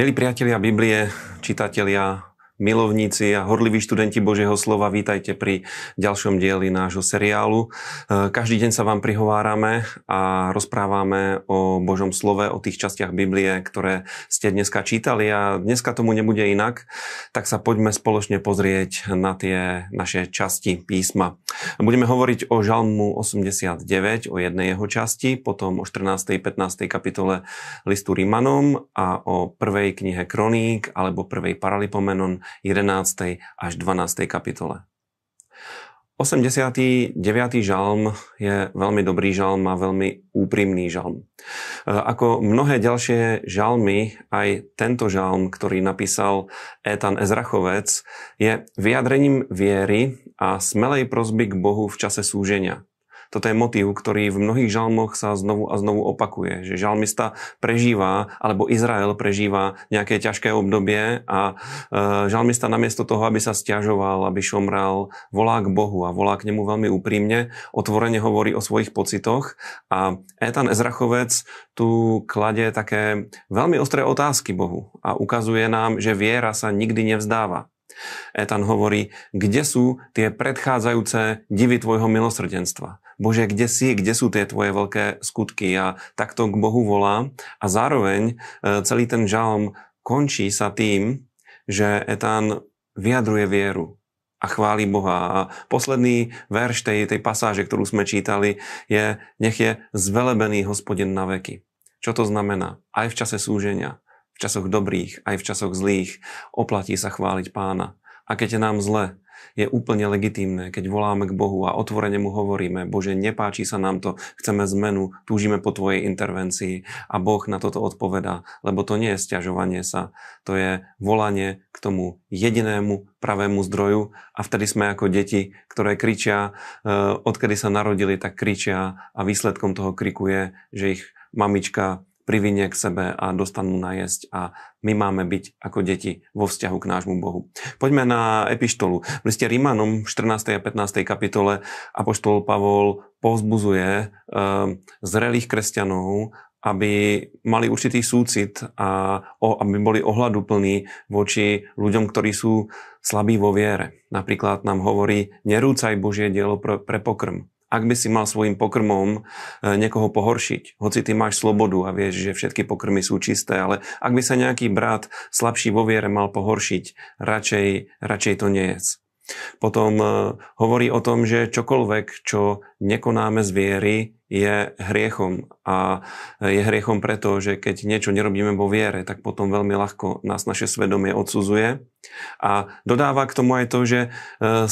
Milí priatelia Biblie, čitatelia milovníci a horliví študenti Božieho slova, vítajte pri ďalšom dieli nášho seriálu. E, každý deň sa vám prihovárame a rozprávame o Božom slove, o tých častiach Biblie, ktoré ste dneska čítali a dneska tomu nebude inak, tak sa poďme spoločne pozrieť na tie naše časti písma. Budeme hovoriť o Žalmu 89, o jednej jeho časti, potom o 14. 15. kapitole listu Rimanom a o prvej knihe Kroník alebo prvej Paralipomenon 11. až 12. kapitole. 89. žalm je veľmi dobrý žalm a veľmi úprimný žalm. E, ako mnohé ďalšie žalmy, aj tento žalm, ktorý napísal Etan Ezrachovec, je vyjadrením viery a smelej prozby k Bohu v čase súženia. Toto je motív, ktorý v mnohých žalmoch sa znovu a znovu opakuje, že žalmista prežíva, alebo Izrael prežíva nejaké ťažké obdobie a e, žalmista namiesto toho, aby sa stiažoval, aby šomral, volá k Bohu a volá k nemu veľmi úprimne, otvorene hovorí o svojich pocitoch a Etan Ezrachovec tu kladie také veľmi ostré otázky Bohu a ukazuje nám, že viera sa nikdy nevzdáva. Etan hovorí, kde sú tie predchádzajúce divy tvojho milosrdenstva. Bože, kde si, kde sú tie tvoje veľké skutky? A takto k Bohu volá. A zároveň e, celý ten žalm končí sa tým, že Etan vyjadruje vieru a chváli Boha. A posledný verš tej, tej pasáže, ktorú sme čítali, je nech je zvelebený hospodin na veky. Čo to znamená? Aj v čase súženia v časoch dobrých, aj v časoch zlých, oplatí sa chváliť pána. A keď je nám zle, je úplne legitímne, keď voláme k Bohu a otvorene mu hovoríme, Bože, nepáči sa nám to, chceme zmenu, túžime po Tvojej intervencii. A Boh na toto odpovedá, lebo to nie je stiažovanie sa, to je volanie k tomu jedinému pravému zdroju. A vtedy sme ako deti, ktoré kričia, eh, odkedy sa narodili, tak kričia a výsledkom toho kriku je, že ich mamička privinie k sebe a dostanú najesť a my máme byť ako deti vo vzťahu k nášmu Bohu. Poďme na epištolu. V liste Rímanom v 14. a 15. kapitole Apoštol Pavol povzbuzuje e, zrelých kresťanov, aby mali určitý súcit a o, aby boli ohľaduplní voči ľuďom, ktorí sú slabí vo viere. Napríklad nám hovorí, nerúcaj Božie dielo pre, pre pokrm ak by si mal svojim pokrmom e, niekoho pohoršiť, hoci ty máš slobodu a vieš, že všetky pokrmy sú čisté, ale ak by sa nejaký brat slabší vo viere mal pohoršiť, radšej, radšej to nie je. Potom e, hovorí o tom, že čokoľvek, čo nekonáme z viery, je hriechom. A je hriechom preto, že keď niečo nerobíme vo viere, tak potom veľmi ľahko nás naše svedomie odsudzuje. A dodáva k tomu aj to, že e,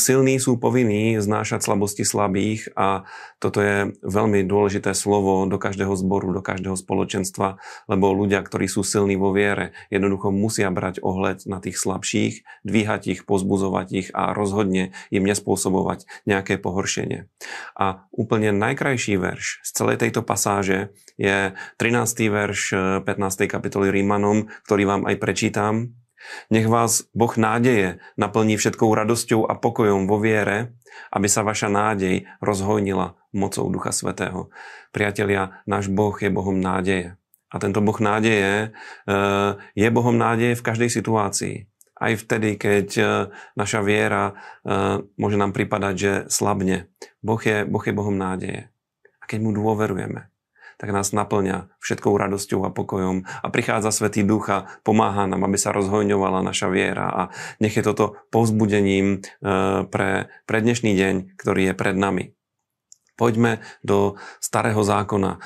silní sú povinní znášať slabosti slabých a toto je veľmi dôležité slovo do každého zboru, do každého spoločenstva, lebo ľudia, ktorí sú silní vo viere, jednoducho musia brať ohľad na tých slabších, dvíhať ich, pozbuzovať ich a rozhodne im nespôsobovať nejaké pohoršenie. A úplne najkrajší verš z celej tejto pasáže je 13. verš 15. Eh, kapitoly Rímanom, ktorý vám aj prečítam. Nech vás Boh nádeje naplní všetkou radosťou a pokojom vo viere, aby sa vaša nádej rozhojnila mocou Ducha Svetého. Priatelia, náš Boh je Bohom nádeje. A tento Boh nádeje eh, je Bohom nádeje v každej situácii. Aj vtedy, keď eh, naša viera môže nám pripadať, že slabne. Boh je, boh je Bohom nádeje keď mu dôverujeme, tak nás naplňa všetkou radosťou a pokojom a prichádza Svetý Ducha, pomáha nám, aby sa rozhojňovala naša viera a nech je toto povzbudením eh, pre, pre dnešný deň, ktorý je pred nami. Poďme do starého zákona. E,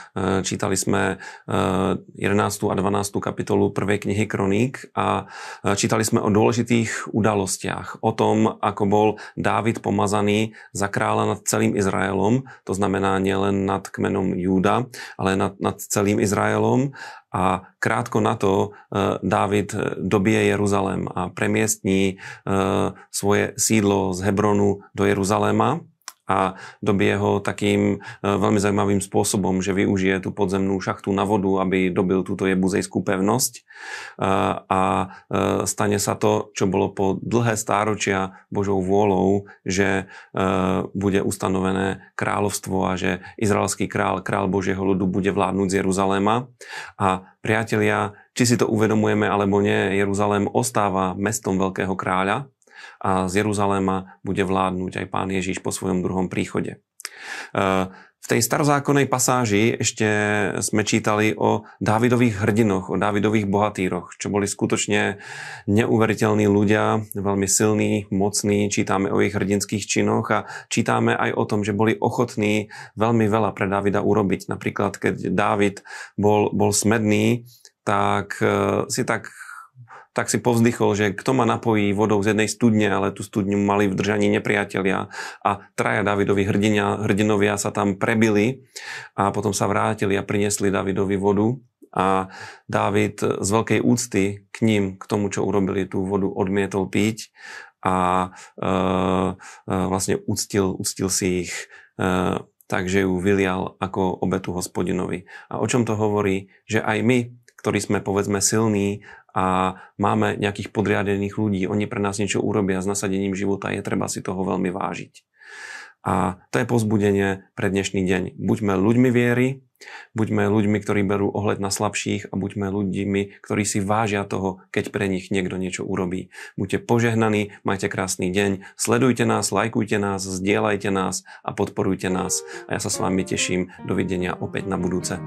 čítali sme 11. E, a 12. kapitolu prvej knihy Kroník a e, čítali sme o dôležitých udalostiach. O tom, ako bol Dávid pomazaný za kráľa nad celým Izraelom, to znamená nielen nad kmenom Júda, ale nad, nad celým Izraelom. A krátko na to Dávid dobije Jeruzalém a premiestní svoje sídlo z Hebronu do Jeruzaléma a dobie ho takým e, veľmi zaujímavým spôsobom, že využije tú podzemnú šachtu na vodu, aby dobil túto jebuzejskú pevnosť e, a e, stane sa to, čo bolo po dlhé stáročia Božou vôľou, že bude ustanovené kráľovstvo a že izraelský král, král Božieho ľudu bude vládnuť z Jeruzaléma. A priatelia, či si to uvedomujeme alebo nie, Jeruzalém ostáva mestom veľkého kráľa, a z Jeruzaléma bude vládnuť aj pán Ježiš po svojom druhom príchode. E, v tej starozákonnej pasáži ešte sme čítali o Dávidových hrdinoch, o Dávidových bohatíroch, čo boli skutočne neuveriteľní ľudia, veľmi silní, mocní, čítame o ich hrdinských činoch a čítame aj o tom, že boli ochotní veľmi veľa pre Dávida urobiť. Napríklad, keď Dávid bol, bol smedný, tak e, si tak tak si povzdychol, že kto ma napojí vodou z jednej studne, ale tú studňu mali v držaní nepriatelia a traja Davidovi hrdinia, hrdinovia sa tam prebili a potom sa vrátili a priniesli Davidovi vodu a David z veľkej úcty k ním, k tomu, čo urobili, tú vodu odmietol piť a e, e, vlastne uctil, uctil si ich e, takže ju vylial ako obetu hospodinovi. A o čom to hovorí? Že aj my, ktorí sme povedzme silní a máme nejakých podriadených ľudí, oni pre nás niečo urobia s nasadením života, je treba si toho veľmi vážiť. A to je pozbudenie pre dnešný deň. Buďme ľuďmi viery, buďme ľuďmi, ktorí berú ohľad na slabších a buďme ľuďmi, ktorí si vážia toho, keď pre nich niekto niečo urobí. Buďte požehnaní, majte krásny deň, sledujte nás, lajkujte nás, zdieľajte nás a podporujte nás. A ja sa s vami teším. Dovidenia opäť na budúce.